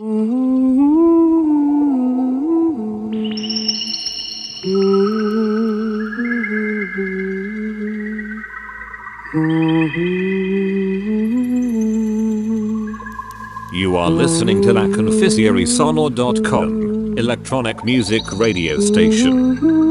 You are listening to La electronic music radio station.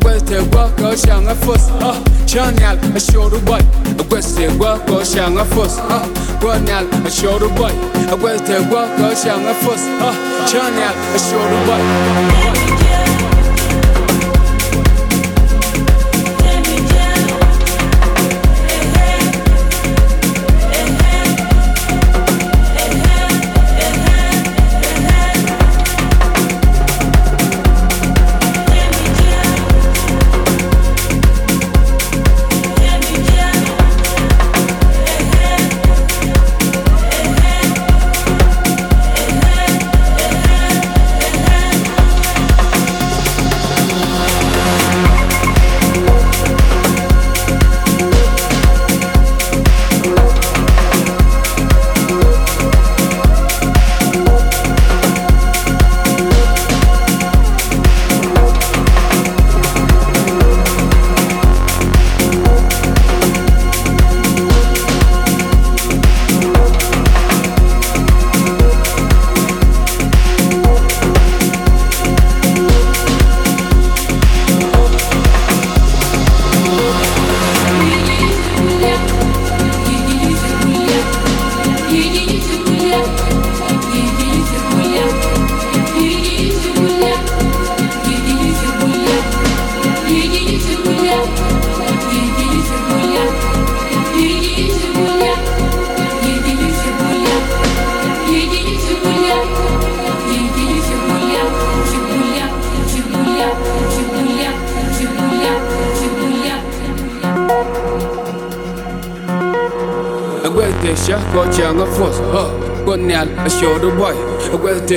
Boy. A Western work or shang a ah, fuss. Chun out, a shoulder boy. A Western work or shang a shoulder boy. A Western work or shang a ah, fuss. Chun out, a shoulder boy.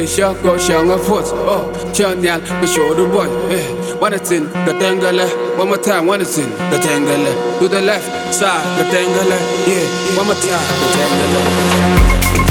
Tisha go shang a foot. Oh, Chanyal, the shoulder boy. Eh, one it's in the tangle. One more time, one it's in the tangle. To the left side, the tangle. Yeah, one more time, the tangle.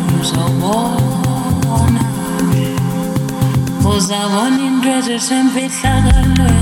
uzawubona uzabona into ezisemfihlakalweni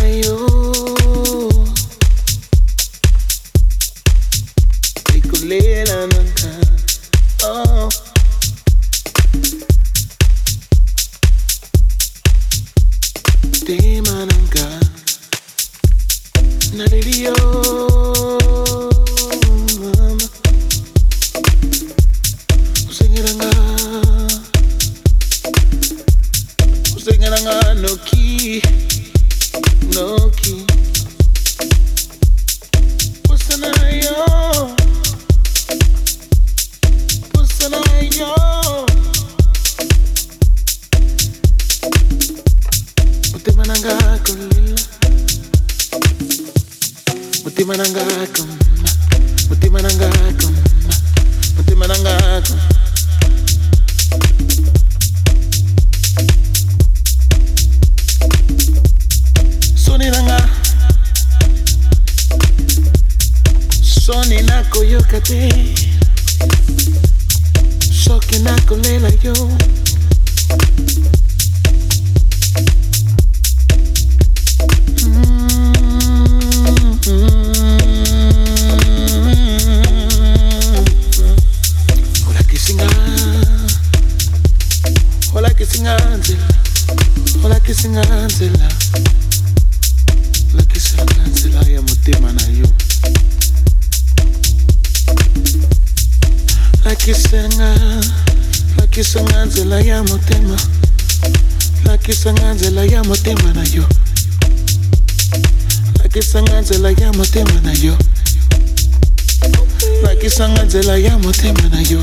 you. till I am what him and I you